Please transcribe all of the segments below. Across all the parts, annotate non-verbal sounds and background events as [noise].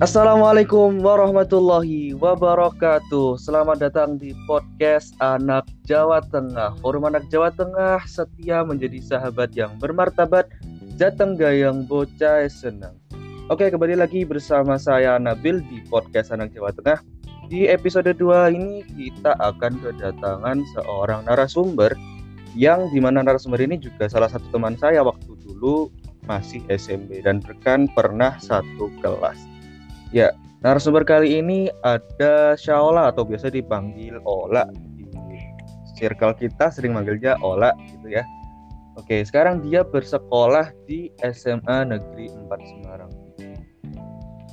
Assalamualaikum warahmatullahi wabarakatuh. Selamat datang di podcast Anak Jawa Tengah. Forum Anak Jawa Tengah setia menjadi sahabat yang bermartabat, jateng gayang bocah senang. Oke, kembali lagi bersama saya Nabil di podcast Anak Jawa Tengah. Di episode 2 ini kita akan kedatangan seorang narasumber yang di mana narasumber ini juga salah satu teman saya waktu dulu masih SMP dan rekan pernah satu kelas. Ya, narasumber kali ini ada Shaola atau biasa dipanggil Ola. Di circle kita sering manggilnya Ola gitu ya. Oke, sekarang dia bersekolah di SMA Negeri 4 Semarang.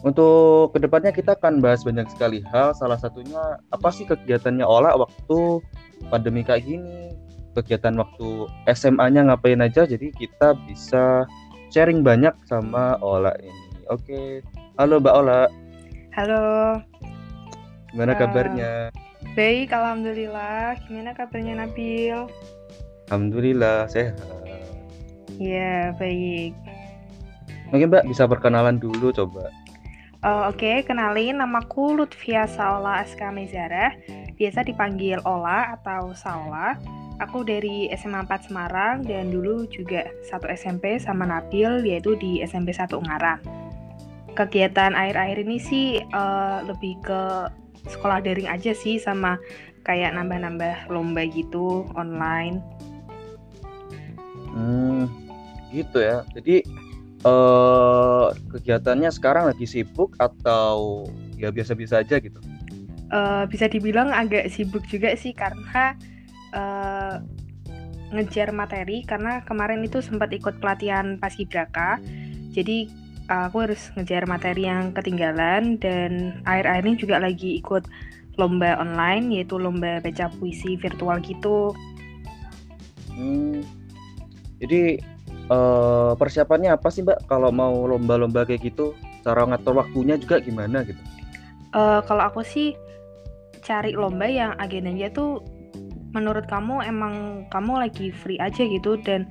Untuk ke depannya kita akan bahas banyak sekali hal. Salah satunya apa sih kegiatannya Ola waktu pandemi kayak gini? Kegiatan waktu SMA-nya ngapain aja? Jadi kita bisa sharing banyak sama Ola ini. Oke, Halo Mbak Ola. Halo. Gimana uh, kabarnya? Baik, alhamdulillah. Gimana kabarnya Nabil? Alhamdulillah sehat. Iya, baik. Mungkin Mbak bisa perkenalan dulu coba. Uh, Oke, okay. kenalin namaku Lutfia Saola Aska Mezara. Biasa dipanggil Ola atau Saola. Aku dari SMA 4 Semarang dan dulu juga satu SMP sama Nabil yaitu di SMP 1 Ungaran kegiatan akhir-akhir ini sih uh, lebih ke sekolah daring aja sih sama kayak nambah-nambah lomba gitu online. Hmm, gitu ya. Jadi uh, kegiatannya sekarang lagi sibuk atau ya biasa-biasa aja gitu? Uh, bisa dibilang agak sibuk juga sih karena uh, ngejar materi karena kemarin itu sempat ikut pelatihan paskibraka. Jadi aku harus ngejar materi yang ketinggalan dan akhir-akhir ini juga lagi ikut lomba online yaitu lomba baca puisi virtual gitu. Hmm, jadi uh, persiapannya apa sih mbak kalau mau lomba-lomba kayak gitu? Cara ngatur waktunya juga gimana gitu? Uh, kalau aku sih cari lomba yang agendanya tuh menurut kamu emang kamu lagi free aja gitu dan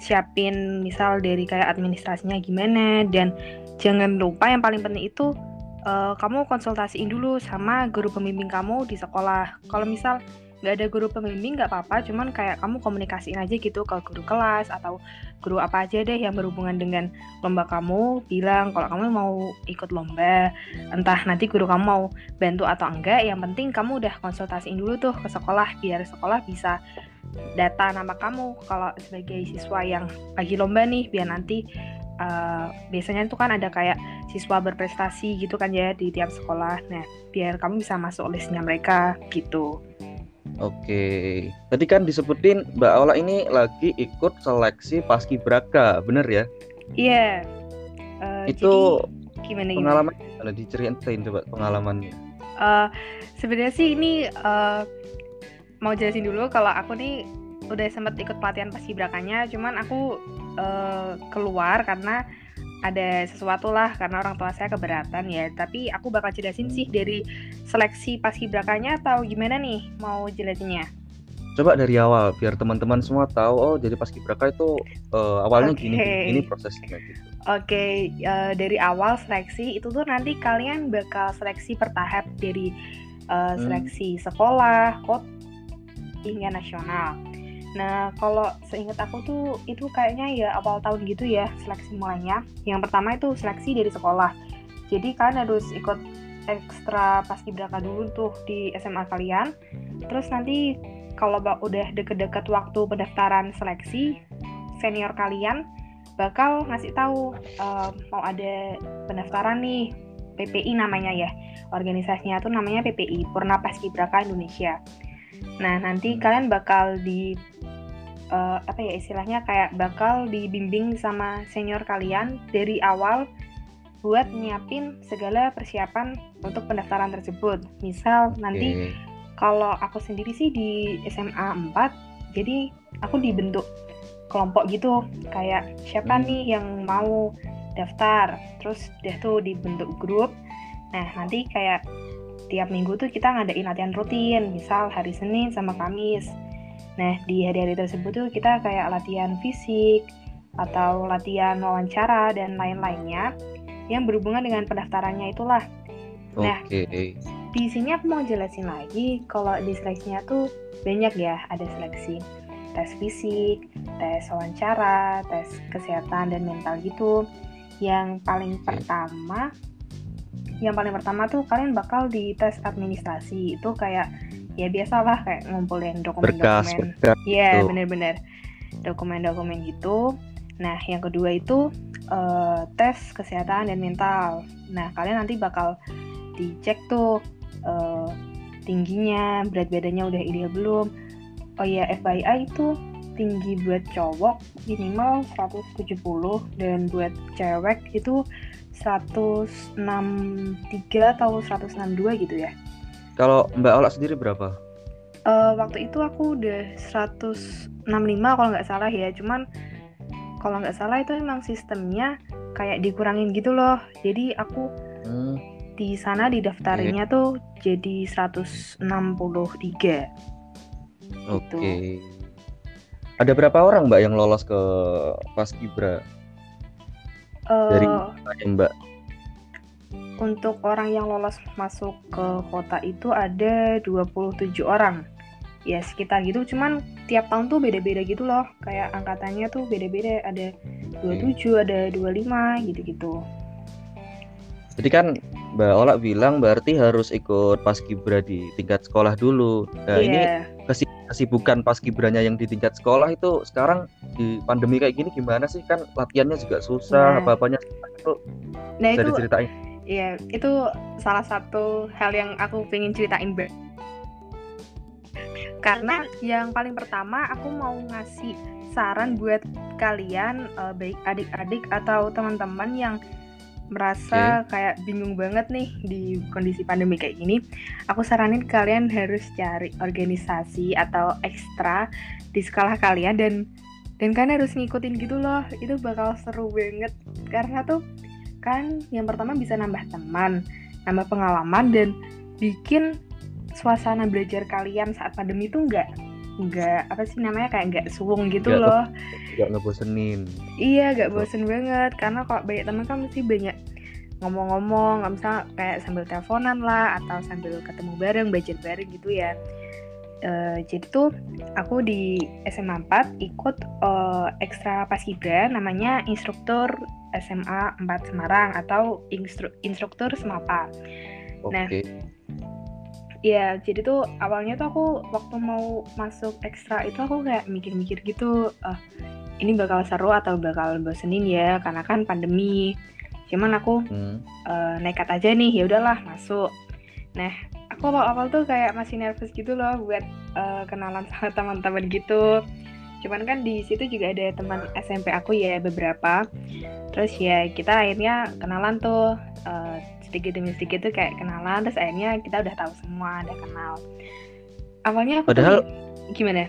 siapin misal dari kayak administrasinya gimana dan jangan lupa yang paling penting itu uh, kamu konsultasiin dulu sama guru pembimbing kamu di sekolah. Kalau misal nggak ada guru pembimbing nggak apa-apa cuman kayak kamu komunikasiin aja gitu ke guru kelas atau guru apa aja deh yang berhubungan dengan lomba kamu bilang kalau kamu mau ikut lomba entah nanti guru kamu mau bantu atau enggak yang penting kamu udah konsultasiin dulu tuh ke sekolah biar sekolah bisa data nama kamu kalau sebagai siswa yang lagi lomba nih biar nanti uh, biasanya itu kan ada kayak siswa berprestasi gitu kan ya di tiap sekolah nah biar kamu bisa masuk listnya mereka gitu Oke, tadi kan disebutin Mbak Aula ini lagi ikut seleksi paskibraka, bener ya? Iya. Yeah. Uh, itu gimana pengalaman gimana? Diceritain coba pengalamannya. Uh, Sebenarnya sih ini uh, mau jelasin dulu kalau aku nih udah sempat ikut pelatihan paskibrakanya cuman aku uh, keluar karena ada sesuatu lah karena orang tua saya keberatan ya tapi aku bakal jelasin sih dari seleksi paskibrakanya atau gimana nih mau jelasinnya coba dari awal biar teman-teman semua tahu oh jadi paskibraka itu uh, awalnya okay. gini ini prosesnya gitu oke okay, uh, dari awal seleksi itu tuh nanti kalian bakal seleksi bertahap dari uh, seleksi hmm. sekolah kota hingga nasional. Nah, kalau seingat aku tuh itu kayaknya ya awal tahun gitu ya seleksi mulainya. Yang pertama itu seleksi dari sekolah. Jadi kalian harus ikut ekstra paskibraka dulu tuh di SMA kalian. Terus nanti kalau udah deket-deket waktu pendaftaran seleksi, senior kalian bakal ngasih tahu uh, mau ada pendaftaran nih PPI namanya ya. Organisasinya tuh namanya PPI, Purna Paskibraka Indonesia. Nah, nanti kalian bakal di uh, apa ya istilahnya kayak bakal dibimbing sama senior kalian dari awal buat nyiapin segala persiapan untuk pendaftaran tersebut. Misal nanti okay. kalau aku sendiri sih di SMA 4, jadi aku dibentuk kelompok gitu, kayak siapa hmm. nih yang mau daftar, terus dia tuh dibentuk grup. Nah, nanti kayak tiap minggu tuh kita ngadain latihan rutin, misal hari Senin sama Kamis. Nah, di hari-hari tersebut tuh kita kayak latihan fisik atau latihan wawancara dan lain-lainnya yang berhubungan dengan pendaftarannya itulah. Nah, Oke. di sini aku mau jelasin lagi kalau di seleksinya tuh banyak ya, ada seleksi tes fisik, tes wawancara, tes kesehatan dan mental gitu. Yang paling pertama yang paling pertama tuh kalian bakal di tes administrasi. Itu kayak ya biasalah kayak ngumpulin dokumen-dokumen. Iya, Tuh. bener-bener dokumen-dokumen gitu. Nah, yang kedua itu eh, tes kesehatan dan mental. Nah, kalian nanti bakal dicek tuh eh, tingginya, berat badannya udah ideal belum. Oh iya, FYI itu tinggi buat cowok minimal 170 dan buat cewek itu 163 atau 162 gitu ya. Kalau Mbak Ola sendiri berapa? Eh, waktu itu aku udah 165 kalau nggak salah ya. Cuman kalau nggak salah itu emang sistemnya kayak dikurangin gitu loh. Jadi aku Hmm, di sana didaftarinnya tuh jadi 163. Oke. Ada berapa orang Mbak yang lolos ke Paskibra? Dari ya, Mbak? untuk orang yang lolos masuk ke kota itu ada 27 orang. Ya sekitar gitu, cuman tiap tahun tuh beda-beda gitu loh. Kayak angkatannya tuh beda-beda, ada 27, ada 25 gitu-gitu. Jadi kan Mbak Ola bilang berarti harus ikut Paskibra di tingkat sekolah dulu. Nah, ini Iya. Kesibukan Paskibranya yang di tingkat sekolah itu sekarang di pandemi kayak gini gimana sih? Kan latihannya juga susah, Nah. apa-apanya itu Nah bisa itu diceritain. Iya, itu salah satu hal yang aku pengen ceritain, Mbak. Karena yang paling pertama aku mau ngasih saran buat kalian eh, baik adik-adik atau teman-teman yang merasa kayak bingung banget nih di kondisi pandemi kayak gini. Aku saranin kalian harus cari organisasi atau ekstra di sekolah kalian dan dan kalian harus ngikutin gitu loh. Itu bakal seru banget karena tuh kan yang pertama bisa nambah teman, nambah pengalaman dan bikin suasana belajar kalian saat pandemi itu nggak nggak apa sih namanya kayak nggak suwung gitu Nggak loh. Gak ngebosenin. Iya, gak Betul. bosen banget karena kalau banyak teman kan mesti banyak ngomong-ngomong, nggak bisa kayak sambil teleponan lah atau sambil ketemu bareng, belajar bareng gitu ya. Eh, jadi tuh aku di SMA 4 ikut eh, ekstra paskibra namanya instruktur SMA 4 Semarang atau instru- instruktur Semapa. Oke. Nah, Ya, jadi tuh awalnya tuh aku waktu mau masuk ekstra itu aku kayak mikir-mikir gitu, ah ini bakal seru atau bakal bosenin ya, karena kan pandemi. Cuman aku Hmm. eh, nekat aja nih, ya udahlah masuk. Nah, aku awal-awal tuh kayak masih nervous gitu loh buat eh, kenalan sama [laughs] teman-teman gitu. Cuman kan di situ juga ada teman SMP aku ya beberapa. Terus ya kita akhirnya kenalan tuh eh, sedikit demi sedikit tuh kayak kenalan. Terus akhirnya kita udah tahu semua, udah kenal. Awalnya aku tuh Padahal- gimana?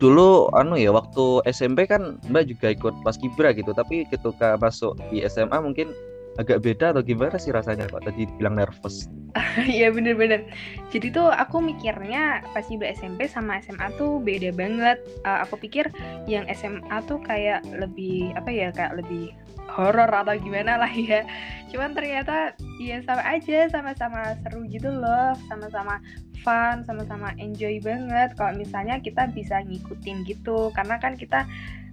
Dulu anu ya waktu SMP kan Mbak juga ikut Paskibra gitu, tapi ketika masuk di SMA mungkin agak beda atau gimana sih rasanya Pak? Tadi bilang nervous. [laughs] Iya bener-bener. Jadi tuh aku mikirnya pas juga SMP sama SMA tuh beda banget. Eh, aku pikir yang SMA tuh kayak lebih apa ya kayak lebih horor atau gimana lah ya. Cuman ternyata ya sama aja, sama-sama seru gitu loh, sama-sama fun, sama-sama enjoy banget. Kalau misalnya kita bisa ngikutin gitu, karena kan kita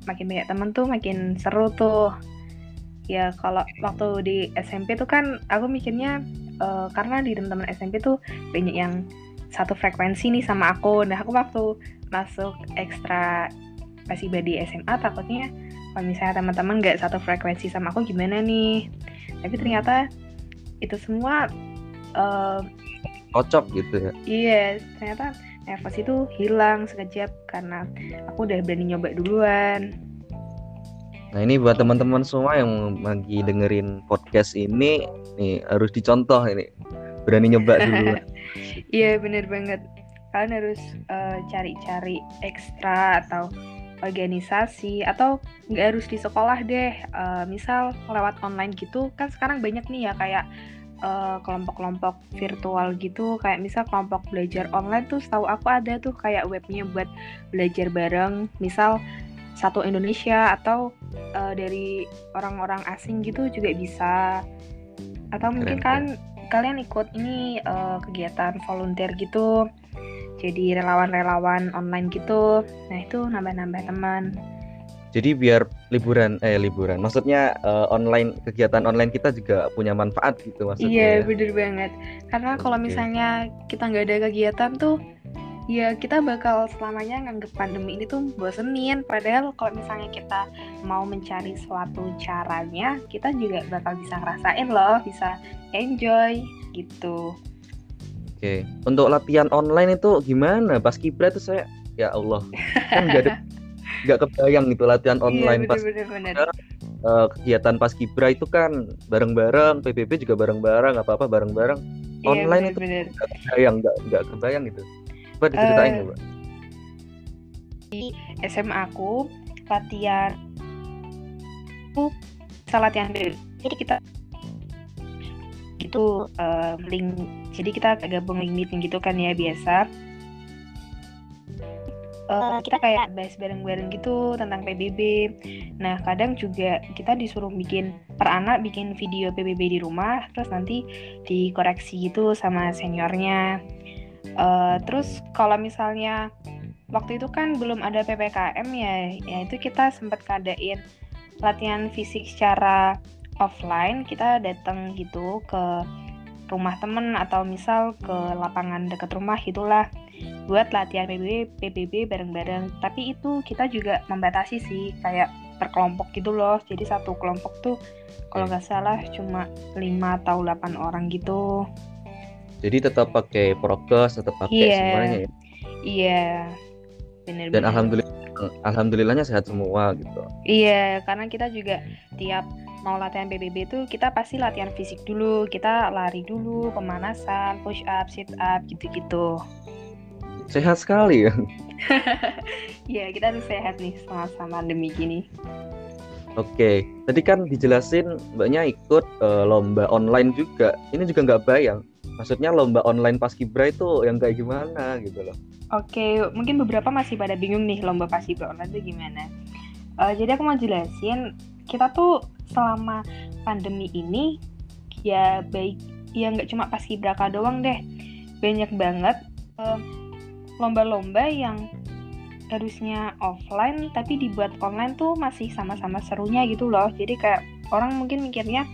makin banyak temen tuh makin seru tuh. Ya kalau waktu di SMP tuh kan aku mikirnya eh, karena di teman-teman SMP tuh banyak yang satu frekuensi nih sama aku. Nah, aku waktu masuk ekstra pasti di SMA takutnya kalau misalnya teman-teman nggak satu frekuensi sama aku gimana nih. Tapi ternyata itu semua Cocok gitu ya. iya, ternyata nervous itu hilang sekejap karena aku udah berani nyoba duluan. Nah ini buat teman-teman semua yang lagi dengerin podcast ini, nih harus dicontoh ini. Berani nyoba dulu. [laughs] Iya bener banget. Kalian harus eh, cari-cari ekstra atau organisasi atau nggak harus di sekolah deh. Eh, misal lewat online gitu kan sekarang banyak nih ya kayak eh, kelompok-kelompok virtual gitu. Kayak misal kelompok belajar online tuh setahu aku ada tuh kayak webnya buat belajar bareng. Misal satu Indonesia atau eh, dari orang-orang asing gitu juga bisa. atau mungkin kan kalian ikut ini uh, kegiatan volunteer gitu jadi relawan-relawan online gitu. Nah itu nambah-nambah teman. Jadi biar liburan eh liburan. Maksudnya uh, online kegiatan online kita juga punya manfaat gitu maksudnya. Iya ya? bener banget. Karena kalau misalnya kita nggak ada kegiatan tuh ya kita bakal selamanya nganggep pandemi ini tuh bosenin. Padahal kalau misalnya kita mau mencari suatu caranya kita juga bakal bisa ngerasain loh bisa enjoy gitu oke. Untuk latihan online itu gimana? Pas kibra itu saya ya Allah. Kan nggak ada [laughs] nggak kebayang gitu latihan iya, online iya, bener, pas bener, bener. Uh, kegiatan pas kibra itu kan bareng-bareng PBB juga bareng-bareng apa apa bareng-bareng. Iya, online bener, itu nggak kebayang nggak nggak kebayang gitu. Coba diceritain uh, Di SMA aku latihan aku bisa latihan dulu. Jadi kita itu uh, link jadi kita gabung link meeting gitu kan ya biasa uh, kita kayak bahas bareng-bareng gitu tentang PBB. Nah, kadang juga kita disuruh bikin per anak bikin video PBB di rumah, terus nanti dikoreksi gitu sama seniornya. Uh, terus kalau misalnya waktu itu kan belum ada ppkm ya, ya itu kita sempat ngadain latihan fisik secara offline. Kita datang gitu ke rumah temen atau misal ke lapangan dekat rumah gitulah buat latihan PBB PBB bareng-bareng. Tapi itu kita juga membatasi sih kayak per kelompok gitu loh. Jadi satu kelompok tuh kalau nggak salah cuma 5 atau 8 orang gitu. Jadi tetap pakai prokes, tetap pakai yeah. semuanya ya. Iya. Benar Dan alhamdulillah alhamdulillahnya sehat semua gitu. Iya, karena kita juga tiap mau latihan PBB itu kita pasti latihan fisik dulu, kita lari dulu, pemanasan, push up, sit up gitu-gitu. Sehat sekali ya. [laughs] Iya, kita harus sehat nih sama-sama demi gini. Oke, tadi kan dijelasin mbaknya ikut uh, lomba online juga. Ini juga nggak bayang maksudnya lomba online pas kibra itu yang kayak gimana gitu loh Oke, mungkin beberapa masih pada bingung nih lomba pas kibra online itu gimana. Uh, jadi aku mau jelasin, kita tuh selama pandemi ini ya baik ya nggak cuma pas kibraka doang deh, banyak banget lomba lomba-lomba yang harusnya offline tapi dibuat online tuh masih sama-sama serunya gitu loh. Jadi kayak orang mungkin mikirnya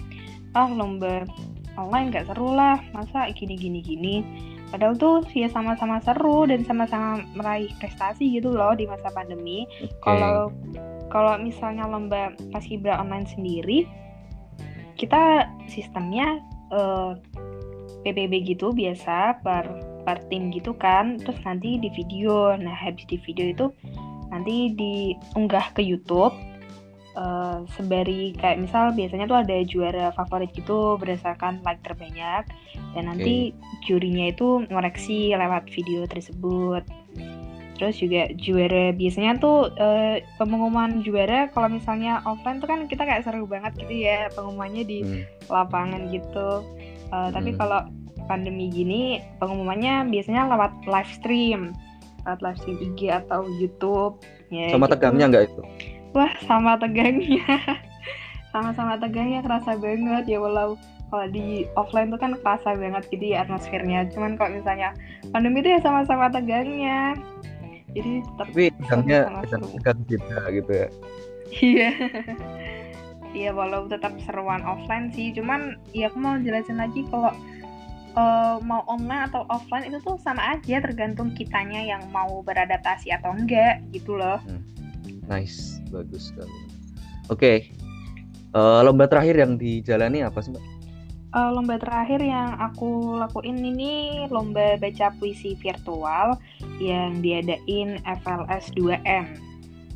ah lomba online gak seru lah. Masa gini gini gini. Padahal tuh ya sama-sama seru dan sama-sama meraih prestasi gitu loh di masa pandemi. Kalau okay. kalau misalnya lomba paskibra online sendiri kita sistemnya uh, eh, PBB gitu biasa per per tim gitu kan. Terus nanti di video. Nah habis di video itu nanti diunggah ke YouTube uh, sembari kayak misal biasanya tuh ada juara favorit gitu berdasarkan like terbanyak dan nanti okay. jurinya itu ngoreksi lewat video tersebut terus juga juara biasanya tuh uh, pengumuman juara kalau misalnya offline tuh kan kita kayak seru banget gitu ya pengumumannya di hmm. lapangan gitu uh, hmm. tapi kalau pandemi gini pengumumannya biasanya lewat live stream lewat live stream IG atau YouTube ya sama gitu. tegangnya nggak itu wah sama tegangnya. [laughs] Sama-sama tegangnya kerasa banget. Ya walau kalau di offline tuh kan kerasa banget gitu ya atmosfernya. Cuman kalau misalnya pandemi itu ya sama-sama tegangnya. Jadi tetap tapi tegangnya tegang kita gitu ya. Iya. [laughs] Iya walau tetap seruan offline sih. Cuman ya aku mau jelasin lagi kalau uh, mau online atau offline itu tuh sama aja tergantung kitanya yang mau beradaptasi atau enggak gitu loh. Hmm Nice, bagus sekali. Oke, okay. uh, eh, lomba terakhir yang dijalani apa sih mbak? Uh, lomba terakhir yang aku lakuin ini lomba baca puisi virtual yang diadain FLS 2N.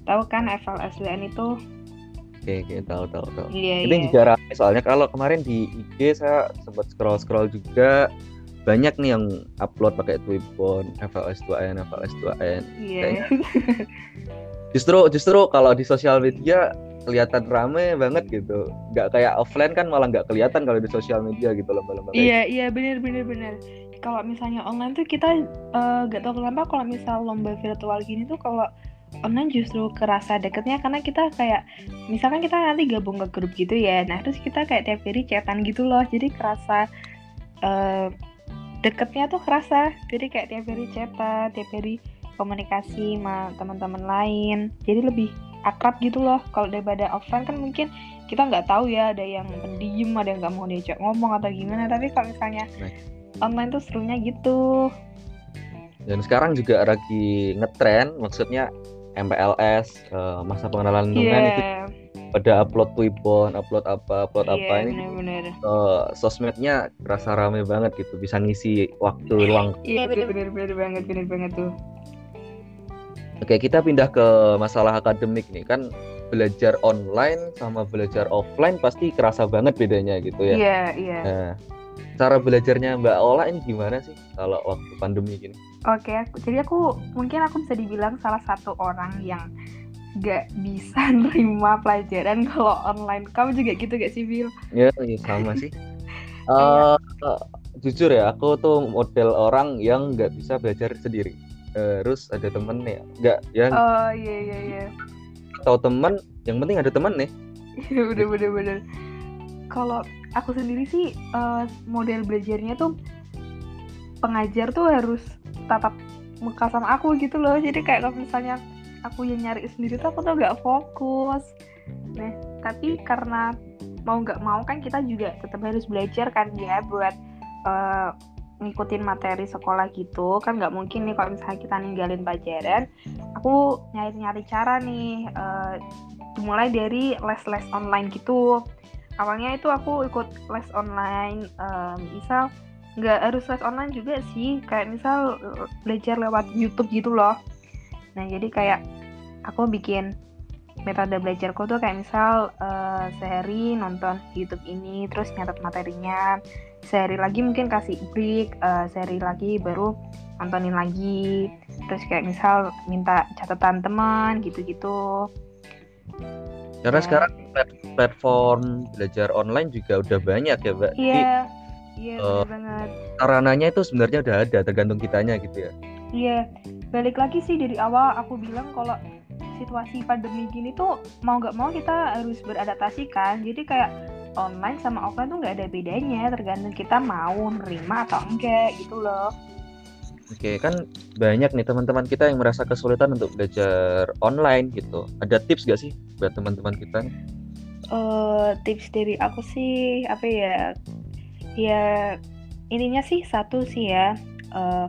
Tahu kan FLS 2N itu? Oke, okay, okay, tahu tahu tahu. Iya, ini yeah. juga ramai soalnya kalau kemarin di IG saya sempat scroll scroll juga banyak nih yang upload pakai Twibbon, FLS 2N, FLS 2N. Iya. Yeah. justru justru kalau di sosial media kelihatan rame banget gitu nggak kayak offline kan malah nggak kelihatan kalau di sosial media gitu lomba-lomba iya gitu. iya benar benar benar kalau misalnya online tuh kita uh, eh, gak tahu kenapa kalau misal lomba virtual gini tuh kalau online justru kerasa deketnya karena kita kayak misalkan kita nanti gabung ke grup gitu ya nah terus kita kayak tiap hari chatan gitu loh jadi kerasa uh, deketnya tuh kerasa. Jadi kayak tiap hari chatan tiap hari komunikasi sama teman-teman lain. Jadi lebih akrab gitu loh. Kalau daripada offline kan mungkin kita nggak tahu ya ada yang pendiam ada yang nggak mau diajak ngomong atau gimana. Tapi kalau misalnya online tuh serunya gitu. Dan sekarang juga lagi ngetren maksudnya MPLS uh, eh, masa pengenalan lingkungan yeah. itu pada upload Twibbon, upload apa, upload yeah, apa ini bener, Uh, eh, sosmednya rasa rame banget gitu, bisa ngisi waktu luang. Iya yeah, bener, bener banget, bener banget tuh. Oke, kita pindah ke masalah akademik nih kan belajar online sama belajar offline pasti kerasa banget bedanya gitu ya. Iya, yeah, iya. Yeah. Nah, cara belajarnya Mbak Ola ini gimana sih kalau waktu pandemi gini? Oke, aku, jadi aku mungkin aku bisa dibilang salah satu orang yang gak bisa [laughs] nerima pelajaran kalau online. Kamu juga gitu gak sih, Bill? Ya, ya sama sih. uh, [laughs] uh, jujur ya, aku tuh model orang yang gak bisa belajar sendiri. Uh, terus ada temen ya, nggak yang. Oh iya iya iya. Tahu teman, yang penting ada temen nih. Iya bener bener bener. Kalau aku sendiri sih uh, model belajarnya tuh pengajar tuh harus tatap muka sama aku gitu loh jadi kayak kalau misalnya aku yang nyari sendiri tuh aku tuh gak fokus. Nah tapi karena mau nggak mau kan kita juga tetap harus belajar kan ya buat uh, ngikutin materi sekolah gitu. Kan nggak mungkin nih kalau misalnya kita ninggalin pelajaran aku nyari-nyari cara nih uh, mulai dari les-les online gitu. Awalnya itu aku ikut les online uh, misal nggak harus les online juga sih. Kayak misal belajar lewat YouTube gitu loh nah jadi kayak aku bikin metode belajarku tuh kayak misal uh, sehari nonton YouTube ini terus nyatet materinya sehari lagi mungkin kasih break uh, sehari lagi baru nontonin lagi terus kayak misal minta catatan teman gitu-gitu karena ya. sekarang platform belajar online juga udah banyak ya mbak iya Iya uh, banget. Sarananya itu sebenarnya udah ada, tergantung kitanya gitu ya. Iya, balik lagi sih dari awal aku bilang kalau situasi pandemi gini tuh mau nggak mau kita harus beradaptasi kan. Jadi kayak online sama offline tuh nggak ada bedanya, tergantung kita mau nerima atau enggak gitu loh. Oke, kan banyak nih teman-teman kita yang merasa kesulitan untuk belajar online gitu. Ada tips gak sih buat teman-teman kita? Uh, tips dari aku sih apa ya ya intinya sih satu sih ya uh,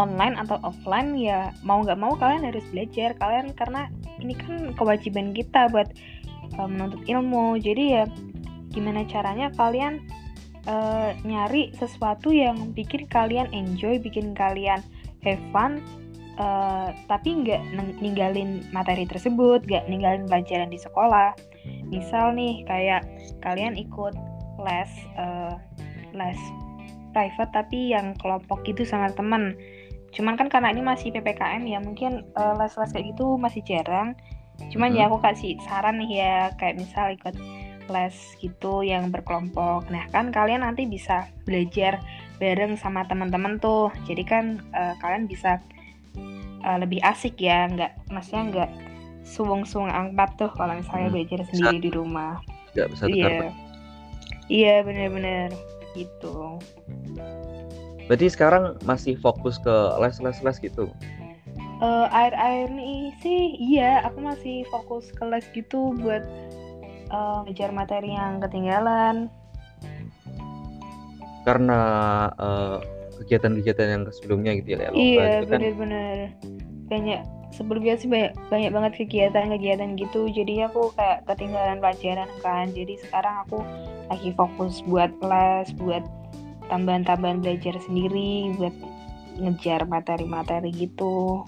online atau offline ya mau nggak mau kalian harus belajar. Kalian karena ini kan kewajiban kita buat uh, menuntut ilmu. Jadi ya gimana caranya kalian uh, nyari sesuatu yang bikin kalian enjoy bikin kalian have fun uh, tapi nggak ninggalin materi tersebut nggak ninggalin pelajaran di sekolah. Misal nih kayak kalian ikut les uh, les private tapi yang kelompok gitu sama temen cuman kan karena ini masih ppkm ya mungkin uh, les-les kayak gitu masih jarang cuman ya hmm. ya aku kasih saran nih ya kayak misal ikut les gitu yang berkelompok nah kan kalian nanti bisa belajar bareng sama teman-teman tuh jadi kan uh, kalian bisa uh, lebih asik ya nggak maksudnya nggak suwung-suwung angkat tuh kalau misalnya hmm. belajar sendiri bisa, di rumah nggak bisa yeah. Iya benar-benar gitu. Berarti sekarang masih fokus ke les-les-les gitu? Uh, air-air ini sih iya aku masih fokus ke les gitu buat uh, ngejar materi yang ketinggalan. Karena uh, kegiatan-kegiatan yang sebelumnya gitu ya? Iya gitu kan? benar-benar banyak sebelumnya sih banyak, banyak banget kegiatan-kegiatan gitu jadi aku kayak ketinggalan pelajaran kan jadi sekarang aku lagi fokus buat les buat tambahan-tambahan belajar sendiri buat ngejar materi-materi gitu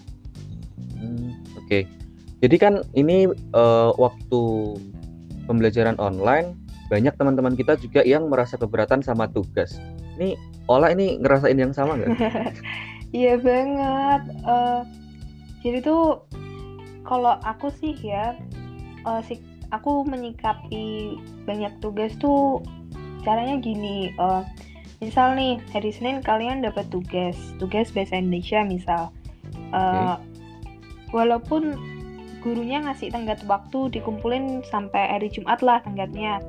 hmm, oke okay. jadi kan ini uh, waktu pembelajaran online banyak teman-teman kita juga yang merasa keberatan sama tugas ini Ola ini ngerasain yang sama nggak? [laughs] Iya banget. Uh, jadi tuh kalau aku sih ya uh, si aku menyikapi banyak tugas tuh caranya gini uh, misal nih hari Senin kalian dapat tugas. Tugas bahasa Indonesia misal. Uh, okay. walaupun gurunya ngasih tenggat waktu dikumpulin sampai hari Jumat lah tenggatnya.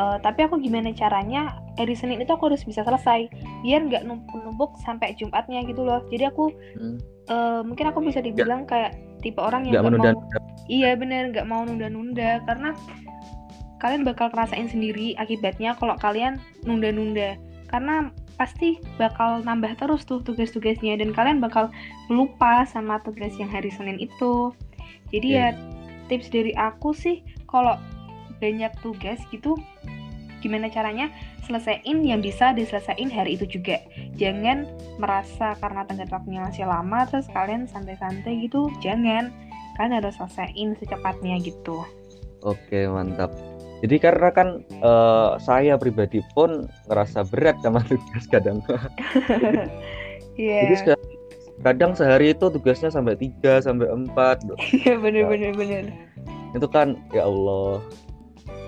Uh, tapi aku gimana caranya hari Senin itu aku harus bisa selesai. Biar nggak numpuk-numpuk sampai Jumatnya gitu loh. Jadi aku hmm. uh, mungkin aku bisa dibilang kayak tipe orang yang nggak mau iya bener. Nggak mau nunda-nunda. Karena kalian bakal ngerasain sendiri akibatnya kalau kalian nunda-nunda karena pasti bakal nambah terus tuh tugas-tugasnya dan kalian bakal lupa sama tugas yang hari Senin itu. Jadi yeah. ya tips dari aku sih kalau banyak tugas gitu gimana caranya selesaiin yang bisa diselesaikan hari itu juga. Jangan merasa karena tenggat waktunya masih lama terus kalian santai-santai gitu jangan. Kalian harus selesaiin secepatnya gitu. Oke mantap jadi karena kan uh, saya pribadi pun ngerasa berat sama [laughs] tugas kadang yeah. jadi kadang sehari itu tugasnya sampai tiga sampai empat iya bener bener bener itu kan ya Allah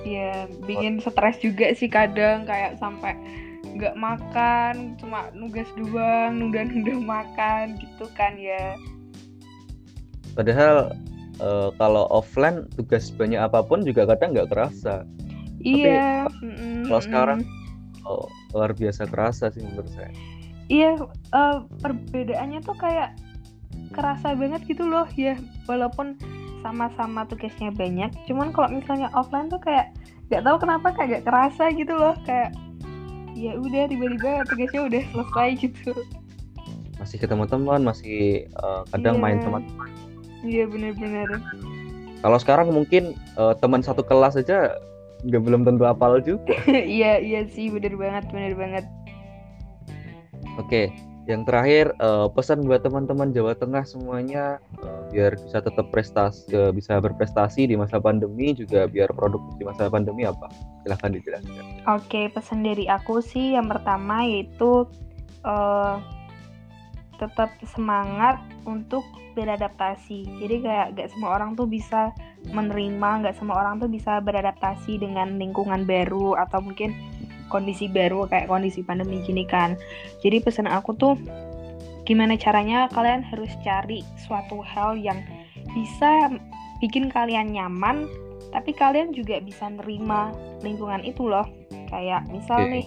Iya, bikin stres juga sih kadang kayak sampai nggak makan, cuma nugas doang, nunda-nunda makan gitu kan ya. Padahal uh, kalau offline tugas banyak apa pun juga kadang nggak kerasa. Iya. Tapi, mm, kalau sekarang oh, luar biasa kerasa sih menurut saya. Iya, uh, perbedaannya tuh kayak kerasa banget gitu loh ya, walaupun sama-sama tugasnya banyak cuman kalau misalnya offline tuh kayak nggak tahu kenapa kayak gak kerasa gitu loh kayak ya udah tiba-tiba tugasnya udah selesai gitu masih ketemu teman masih uh, kadang yeah. main sama teman iya benar-benar kalau sekarang mungkin uh, teman satu kelas aja nggak belum tentu apal juga. [laughs] Iya iya sih benar banget benar banget. Oke okay yang terakhir uh, pesan buat teman-teman Jawa Tengah semuanya uh, biar bisa tetap prestasi uh, bisa berprestasi di masa pandemi juga biar produktif di masa pandemi apa? Silahkan dijelaskan. Oke okay, pesan dari aku sih yang pertama yaitu uh, tetap semangat untuk beradaptasi. Jadi kayak gak semua orang tuh bisa menerima gak semua orang tuh bisa beradaptasi dengan lingkungan baru atau mungkin kondisi baru kayak kondisi pandemi gini kan. Jadi pesan aku tuh gimana caranya kalian harus cari suatu hal yang bisa bikin kalian nyaman tapi kalian juga bisa nerima lingkungan itu loh. Kayak misal nih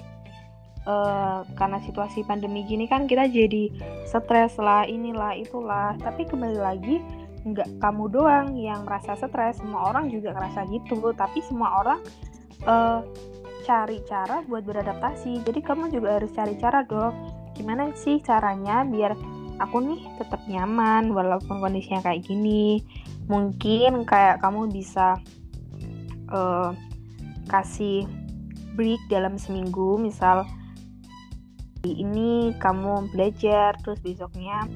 uh, karena situasi pandemi gini kan kita jadi stres lah inilah itulah. Tapi kembali lagi nggak kamu doang yang merasa stres. Semua orang juga ngerasa gitu. Tapi semua orang uh, cari cara buat beradaptasi. Jadi kamu juga harus cari cara dong. Gimana sih caranya biar aku nih tetap nyaman walaupun kondisinya kayak gini? Mungkin kayak kamu bisa uh, kasih break dalam seminggu. Misal ini kamu belajar terus besoknya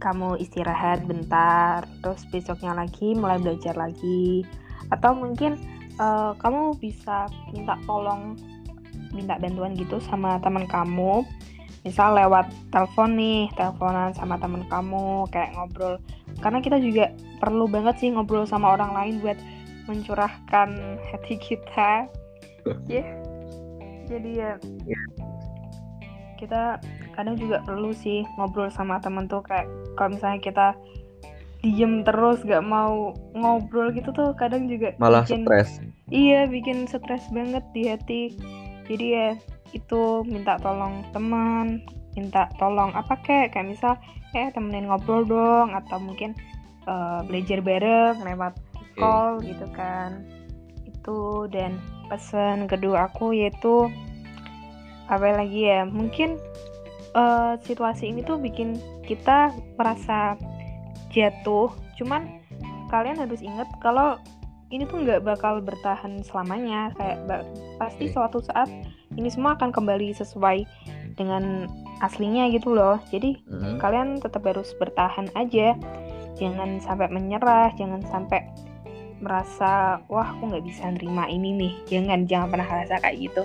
kamu istirahat bentar terus besoknya lagi mulai belajar lagi. Atau mungkin uh, kamu bisa minta tolong minta bantuan gitu sama teman kamu. Misal lewat telepon nih teleponan sama teman kamu kayak ngobrol. Karena kita juga perlu banget sih ngobrol sama orang lain buat mencurahkan hati kita. Ya yeah. jadi ya yeah. Kita kadang juga perlu sih ngobrol sama temen tuh kayak kalau misalnya kita diem terus gak mau ngobrol gitu tuh kadang juga malah bikin, stres. Iya bikin stres banget di hati. Jadi ya itu minta tolong teman minta tolong apa kayak kayak misal eh temenin ngobrol dong atau mungkin uh, belajar bareng lewat call okay. gitu kan. Itu dan pesan kedua aku yaitu apa lagi ya mungkin uh, situasi ini tuh bikin kita merasa jatuh. Cuman kalian harus ingat kalau ini tuh nggak bakal bertahan selamanya. Kayak pasti suatu saat ini semua akan kembali sesuai dengan aslinya gitu loh. Jadi mm-hmm. kalian tetap harus bertahan aja. Jangan sampai menyerah jangan sampai merasa wah aku nggak bisa nerima ini nih jangan jangan pernah rasa kayak gitu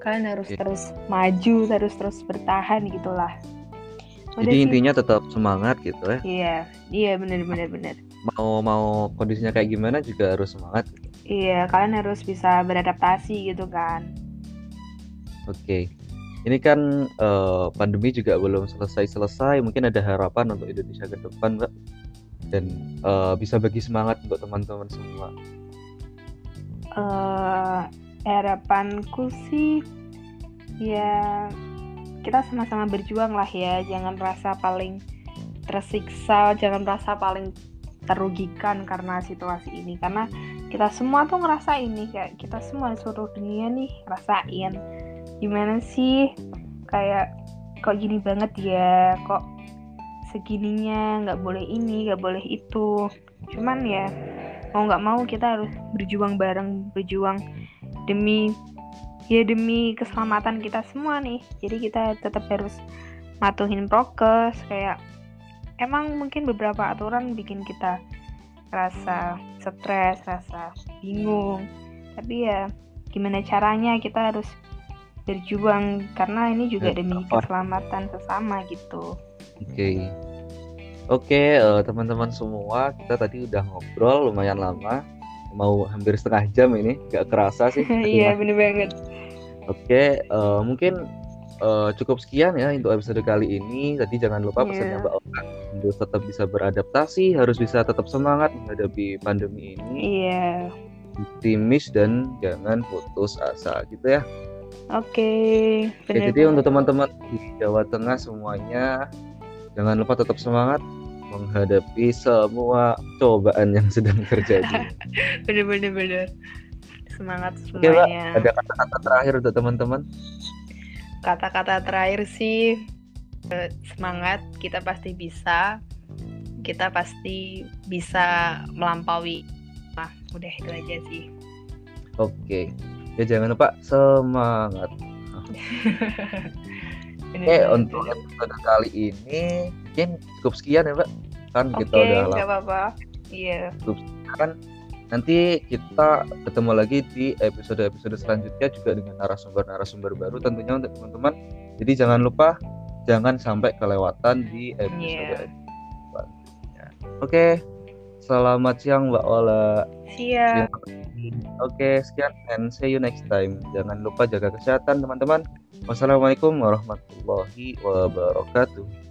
kalian harus yeah. terus maju harus terus bertahan gitulah jadi sih. intinya tetap semangat gitu ya. Iya, iya benar benar benar. Mau mau kondisinya kayak gimana juga harus semangat. Gitu. Iya, kalian harus bisa beradaptasi gitu kan. Oke. Ini kan uh, pandemi juga belum selesai-selesai. Mungkin ada harapan untuk Indonesia ke depan, Mbak? Dan uh, bisa bagi semangat untuk teman-teman semua? Uh, harapanku sih ya kita sama-sama berjuang lah ya, jangan rasa paling tersiksa, jangan merasa paling terugikan karena situasi ini. Karena kita semua tuh ngerasa ini kayak kita semua seluruh dunia nih rasain. Gimana sih? Kayak kok gini banget ya? Kok segininya nggak boleh ini nggak boleh itu cuman ya mau nggak mau kita harus berjuang bareng berjuang demi ya demi keselamatan kita semua nih jadi kita tetap harus matuhin prokes kayak emang mungkin beberapa aturan bikin kita rasa stres, rasa bingung. Tapi ya gimana caranya kita harus berjuang karena ini juga demi keselamatan sesama gitu. Oke. Okay. Oke, okay, uh, eh, teman-teman semua, kita tadi udah ngobrol lumayan lama. Mau hampir setengah jam ini, gak kerasa sih. [laughs] Iya, bener banget. Oke, okay, uh, eh, mungkin uh, cukup sekian ya untuk episode kali ini. Tadi jangan lupa yeah. pesannya Mbak Oka harus tetap bisa beradaptasi, harus bisa tetap semangat menghadapi pandemi ini. Iya. Yeah. Optimis dan jangan putus asa gitu ya. Oke. Okay. Oke, jadi untuk teman-teman di Jawa Tengah semuanya jangan lupa tetap semangat menghadapi semua cobaan yang sedang terjadi. [laughs] bener-bener bener. Semangat semuanya. Oke, Mbak, ada kata-kata terakhir untuk teman-teman? kata-kata terakhir sih eh, semangat kita pasti bisa kita pasti bisa melampaui nah udah itu aja sih oke ya jangan lupa semangat [laughs] Oke, untuk episode kali ini mungkin cukup sekian ya, Mbak. Kan kita udah lama. apa-apa. Iya. Cukup sekian. Nanti kita ketemu lagi di episode-episode selanjutnya juga dengan narasumber-narasumber baru tentunya untuk teman-teman. Jadi jangan lupa jangan sampai kelewatan di episode yeah. selanjutnya. Oke. Selamat siang Mbak Ola. Siap. Oke, sekian and see you next time. Jangan lupa jaga kesehatan teman-teman. Wassalamualaikum warahmatullahi wabarakatuh.